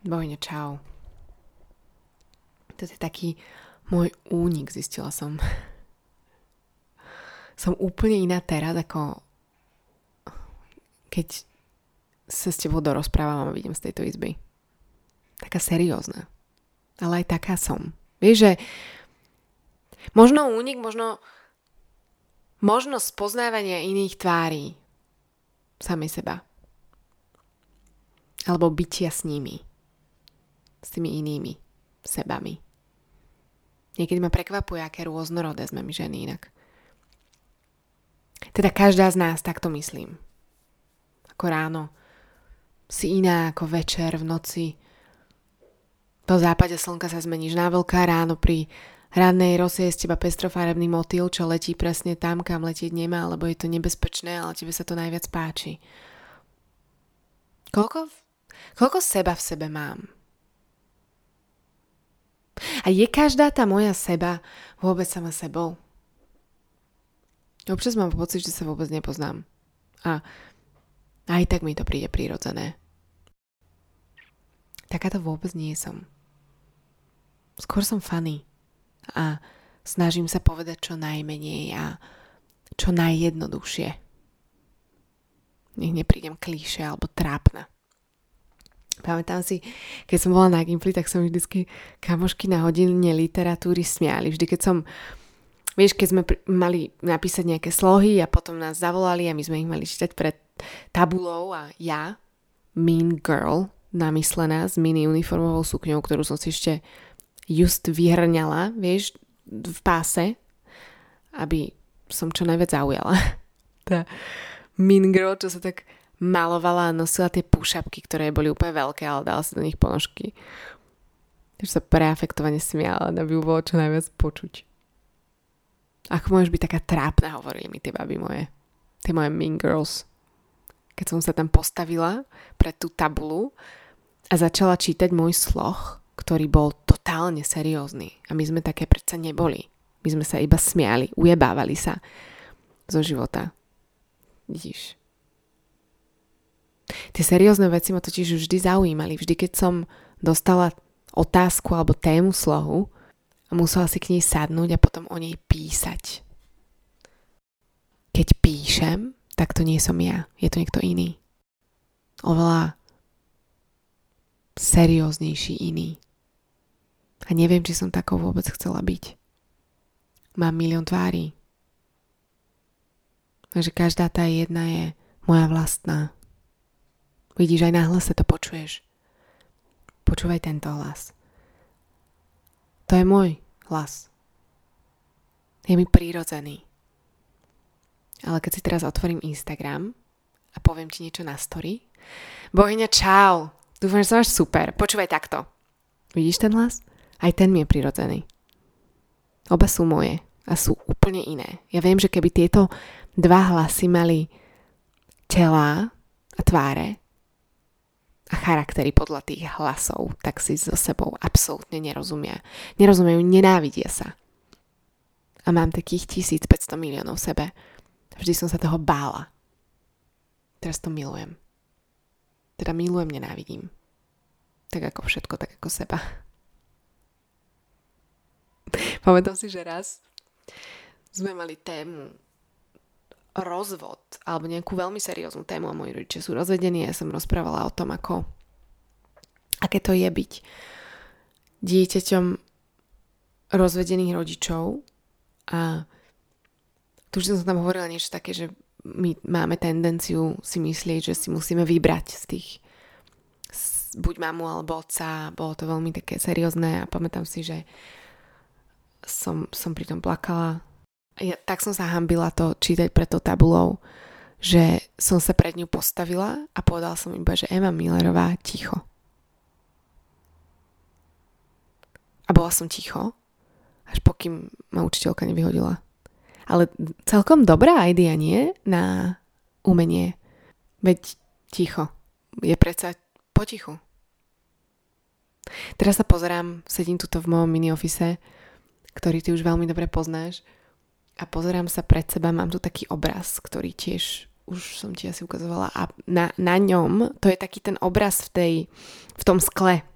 Bojne, čau. To je taký môj únik, zistila som. Som úplne iná teraz, ako keď sa s tebou dorozprávam a vidím z tejto izby. Taká seriózna. Ale aj taká som. Vieš, že možno únik, možno možno spoznávania iných tvári sami seba. Alebo bytia s nimi. S tými inými sebami. Niekedy ma prekvapuje, aké rôznorodé sme my ženy inak. Teda každá z nás takto myslím. Ako ráno si iná ako večer v noci. Po západe slnka sa zmeníš na veľká ráno pri Rannej rose je z teba pestrofarebný motýl, čo letí presne tam, kam letieť nemá, lebo je to nebezpečné, ale tebe sa to najviac páči. Koľko, koľko seba v sebe mám? A je každá tá moja seba vôbec sama sebou? Občas mám pocit, že sa vôbec nepoznám. A aj tak mi to príde prirodzené. Takáto vôbec nie som. Skôr som funny a snažím sa povedať čo najmenej a čo najjednoduchšie. Nech neprídem klíše alebo trápna. Pamätám si, keď som bola na Gimply, tak som vždycky kamošky na hodine literatúry smiali. Vždy, keď som, vieš, keď sme mali napísať nejaké slohy a potom nás zavolali a my sme ich mali čítať pred tabulou a ja, mean girl, namyslená s mini uniformovou sukňou, ktorú som si ešte just vyhrňala, vieš, v páse, aby som čo najviac zaujala. Tá mean girl, čo sa tak malovala a nosila tie pušapky, ktoré boli úplne veľké, ale dala sa do nich ponožky. Takže sa preafektovane smiala, aby ju bolo čo najviac počuť. Ako môžeš byť taká trápna, hovorili mi tie baby moje. Tie moje mean girls. Keď som sa tam postavila pre tú tabulu a začala čítať môj sloh, ktorý bol totálne seriózny. A my sme také predsa neboli. My sme sa iba smiali, ujebávali sa zo života. Vidíš. Tie seriózne veci ma totiž vždy zaujímali. Vždy, keď som dostala otázku alebo tému slohu a musela si k nej sadnúť a potom o nej písať. Keď píšem, tak to nie som ja. Je to niekto iný. Oveľa serióznejší iný. A neviem, či som takou vôbec chcela byť. Mám milión tvári. Takže každá tá jedna je moja vlastná. Vidíš, aj náhle sa to počuješ. Počúvaj tento hlas. To je môj hlas. Je mi prírodzený. Ale keď si teraz otvorím Instagram a poviem ti niečo na story, Bohyňa, čau! Dúfam, že sa máš super. Počúvaj takto. Vidíš ten hlas? Aj ten mi je prirodzený. Oba sú moje a sú úplne iné. Ja viem, že keby tieto dva hlasy mali tela a tváre a charaktery podľa tých hlasov, tak si so sebou absolútne nerozumia. Nerozumejú, nenávidia sa. A mám takých 1500 miliónov v sebe. Vždy som sa toho bála. Teraz to milujem. Teda milujem, nenávidím. Tak ako všetko, tak ako seba. Pamätám si, že raz sme mali tému rozvod, alebo nejakú veľmi serióznu tému a moji rodičia sú rozvedení a ja som rozprávala o tom, ako aké to je byť dieťaťom rozvedených rodičov a tu už som tam hovorila niečo také, že my máme tendenciu si myslieť, že si musíme vybrať z tých buď mamu alebo otca, bolo to veľmi také seriózne a pamätám si, že som, som pri tom plakala. Ja, tak som sa hambila to čítať pred tou tabulou, že som sa pred ňu postavila a povedala som iba, že Ema Millerová ticho. A bola som ticho, až pokým ma učiteľka nevyhodila. Ale celkom dobrá idea, nie? Na umenie. Veď ticho. Je predsa potichu. Teraz sa pozerám, sedím tuto v mojom mini ktorý ty už veľmi dobre poznáš. A pozerám sa pred seba, mám tu taký obraz, ktorý tiež už som ti asi ukazovala a na, na ňom, to je taký ten obraz v, tej, v tom skle,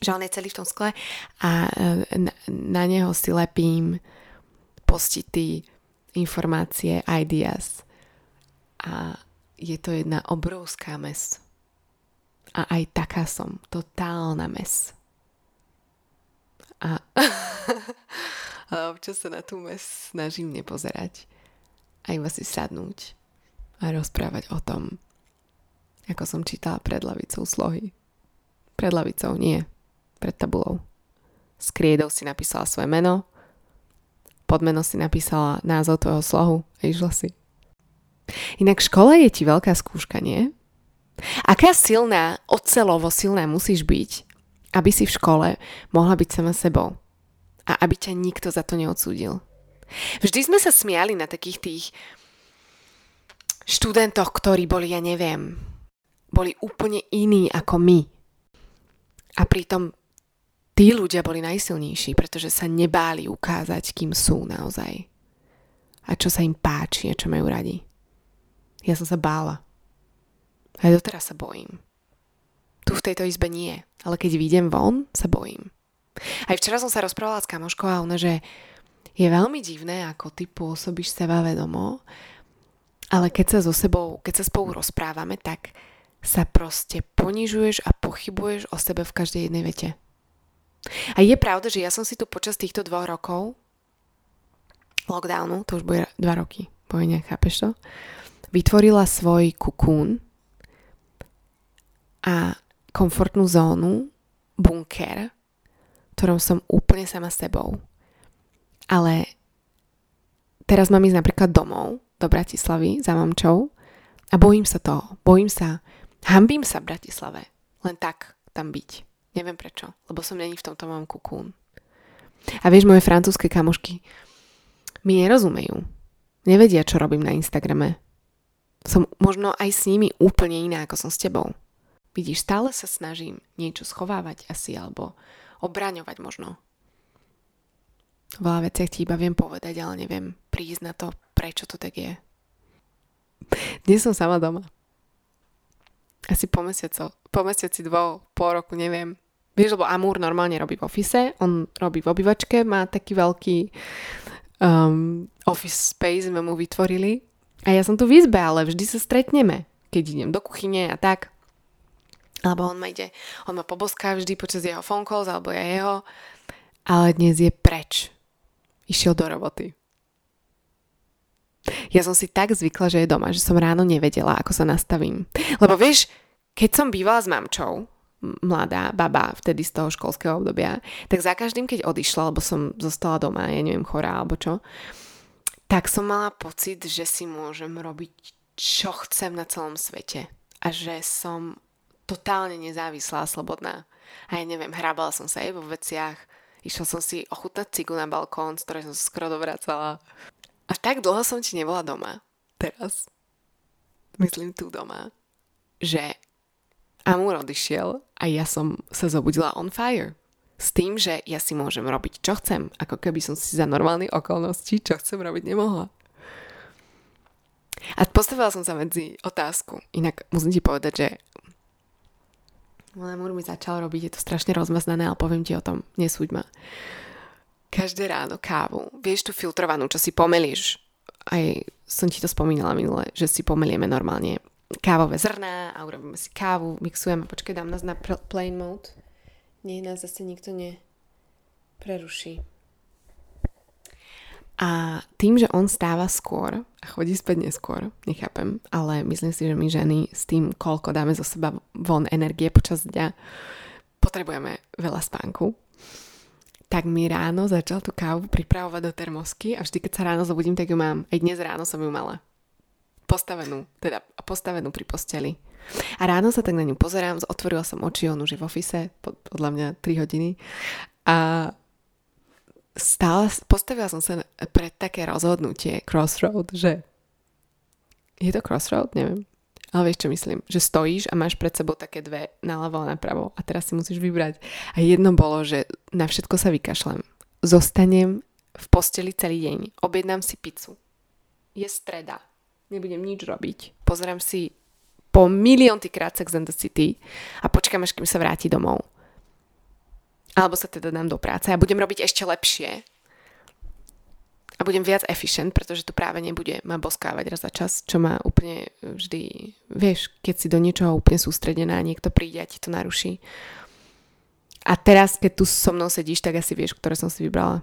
že on je celý v tom skle a na, na neho si lepím postity, informácie, ideas. A je to jedna obrovská mes. A aj taká som. Totálna mes. A ale občas sa na tú mes snažím nepozerať. A iba si sadnúť a rozprávať o tom, ako som čítala pred lavicou slohy. Pred lavicou, nie. Pred tabulou. S kriedou si napísala svoje meno, pod meno si napísala názov tvojho slohu a išla si. Inak škola je ti veľká skúška, nie? Aká silná, ocelovo silná musíš byť, aby si v škole mohla byť sama sebou a aby ťa nikto za to neodsúdil. Vždy sme sa smiali na takých tých študentoch, ktorí boli, ja neviem, boli úplne iní ako my. A pritom tí ľudia boli najsilnejší, pretože sa nebáli ukázať, kým sú naozaj. A čo sa im páči a čo majú radi. Ja som sa bála. Aj doteraz sa bojím. Tu v tejto izbe nie, ale keď vidím von, sa bojím. Aj včera som sa rozprávala s kamoškou a ona, že je veľmi divné, ako ty pôsobíš seba vedomo, ale keď sa so sebou, keď sa spolu rozprávame, tak sa proste ponižuješ a pochybuješ o sebe v každej jednej vete. A je pravda, že ja som si tu počas týchto dvoch rokov lockdownu, to už bude dva roky, poviem, chápeš to? vytvorila svoj kukún a komfortnú zónu, bunker, ktorom som úplne sama sebou. Ale teraz mám ísť napríklad domov do Bratislavy za mamčou a bojím sa toho. Bojím sa, hambím sa v Bratislave. Len tak tam byť. Neviem prečo, lebo som není v tomto mám kukún. A vieš, moje francúzske kamošky mi nerozumejú. Nevedia, čo robím na Instagrame som možno aj s nimi úplne iná, ako som s tebou. Vidíš, stále sa snažím niečo schovávať asi, alebo obraňovať možno. Veľa veciach ti iba viem povedať, ale neviem prísť na to, prečo to tak je. Dnes som sama doma. Asi po mesiaco, po mesiaci dvo, po roku, neviem. Vieš, lebo Amúr normálne robí v office, on robí v obývačke, má taký veľký um, office space, sme mu vytvorili a ja som tu v izbe, ale vždy sa stretneme, keď idem do kuchyne a tak. Alebo on ma ide, on ma poboská vždy počas jeho phone calls, alebo ja jeho. Ale dnes je preč. Išiel do roboty. Ja som si tak zvykla, že je doma, že som ráno nevedela, ako sa nastavím. Lebo vieš, keď som bývala s mamčou, mladá baba vtedy z toho školského obdobia, tak za každým, keď odišla, lebo som zostala doma, ja neviem, chorá alebo čo, tak som mala pocit, že si môžem robiť, čo chcem na celom svete. A že som totálne nezávislá a slobodná. A ja neviem, hrábala som sa aj vo veciach, išla som si ochutnať cigu na balkón, z ktorej som sa skoro dovracala. A tak dlho som ti nebola doma. Teraz. Myslím tu doma. Že Amur odišiel a ja som sa zobudila on fire s tým, že ja si môžem robiť, čo chcem, ako keby som si za normálne okolnosti, čo chcem robiť, nemohla. A postavila som sa medzi otázku. Inak musím ti povedať, že Lemur mi začal robiť, je to strašne rozmaznané, ale poviem ti o tom, nesúď ma. Každé ráno kávu, vieš tú filtrovanú, čo si pomelieš, aj som ti to spomínala minule, že si pomelieme normálne kávové zrná a urobíme si kávu, mixujeme, počkaj, dám nás na plain mode nech nás zase nikto nepreruší. A tým, že on stáva skôr a chodí späť neskôr, nechápem, ale myslím si, že my ženy s tým, koľko dáme zo seba von energie počas dňa, potrebujeme veľa spánku. Tak mi ráno začal tú kávu pripravovať do termosky a vždy, keď sa ráno zobudím, tak ju mám. Aj dnes ráno som ju mala. Postavenú, teda postavenú pri posteli. A ráno sa tak na ňu pozerám, otvorila som oči, on už je v ofise, podľa mňa 3 hodiny. A stále, postavila som sa pred také rozhodnutie, crossroad, že je to crossroad, neviem. Ale vieš, čo myslím? Že stojíš a máš pred sebou také dve naľavo a napravo a teraz si musíš vybrať. A jedno bolo, že na všetko sa vykašlem. Zostanem v posteli celý deň. Objednám si pizzu. Je streda. Nebudem nič robiť. Pozerám si po miliónty krát Sex and the City a počkám, až kým sa vráti domov. Alebo sa teda dám do práce a budem robiť ešte lepšie. A budem viac efficient, pretože to práve nebude ma boskávať raz za čas, čo ma úplne vždy, vieš, keď si do niečoho úplne sústredená, niekto príde a ti to naruší. A teraz, keď tu so mnou sedíš, tak asi vieš, ktoré som si vybrala.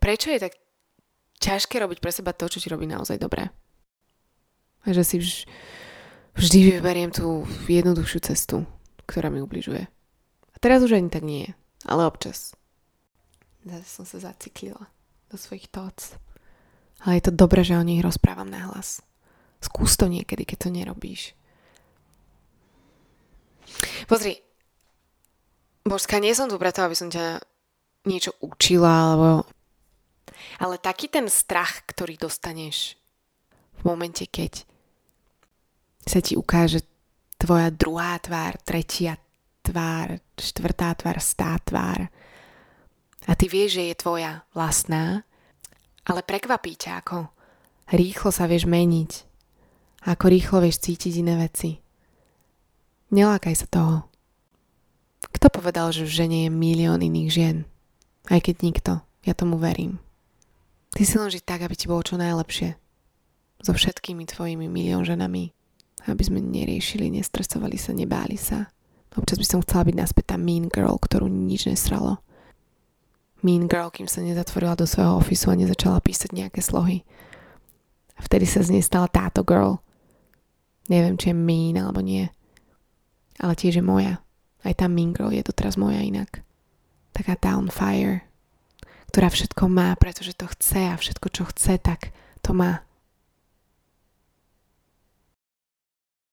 Prečo je tak ťažké robiť pre seba to, čo ti robí naozaj dobré? A že si vž- vždy vyberiem tú jednoduchšiu cestu, ktorá mi ubližuje. Teraz už ani tak nie, ale občas. Zase som sa zaciklila do svojich thoughts. Ale je to dobré, že o nich rozprávam na hlas. Skús to niekedy, keď to nerobíš. Pozri, Božská, nie som tu preto, aby som ťa niečo učila, alebo... Ale taký ten strach, ktorý dostaneš v momente, keď sa ti ukáže tvoja druhá tvár, tretia tvár, štvrtá tvár, stá tvár, a ty vieš, že je tvoja vlastná, ale prekvapí ťa, ako rýchlo sa vieš meniť, ako rýchlo vieš cítiť iné veci. Nelákaj sa toho. Kto povedal, že v žene je milión iných žien? Aj keď nikto. Ja tomu verím. Ty si len žiť tak, aby ti bolo čo najlepšie. So všetkými tvojimi milión ženami. Aby sme neriešili, nestresovali sa, nebáli sa. Občas by som chcela byť naspäť tá mean girl, ktorú nič nesralo mean girl, kým sa nezatvorila do svojho ofisu a nezačala písať nejaké slohy. A vtedy sa z nej stala táto girl. Neviem, či je mean alebo nie. Ale tiež je moja. Aj tá mean girl je doteraz moja inak. Taká tá on fire, ktorá všetko má, pretože to chce a všetko, čo chce, tak to má.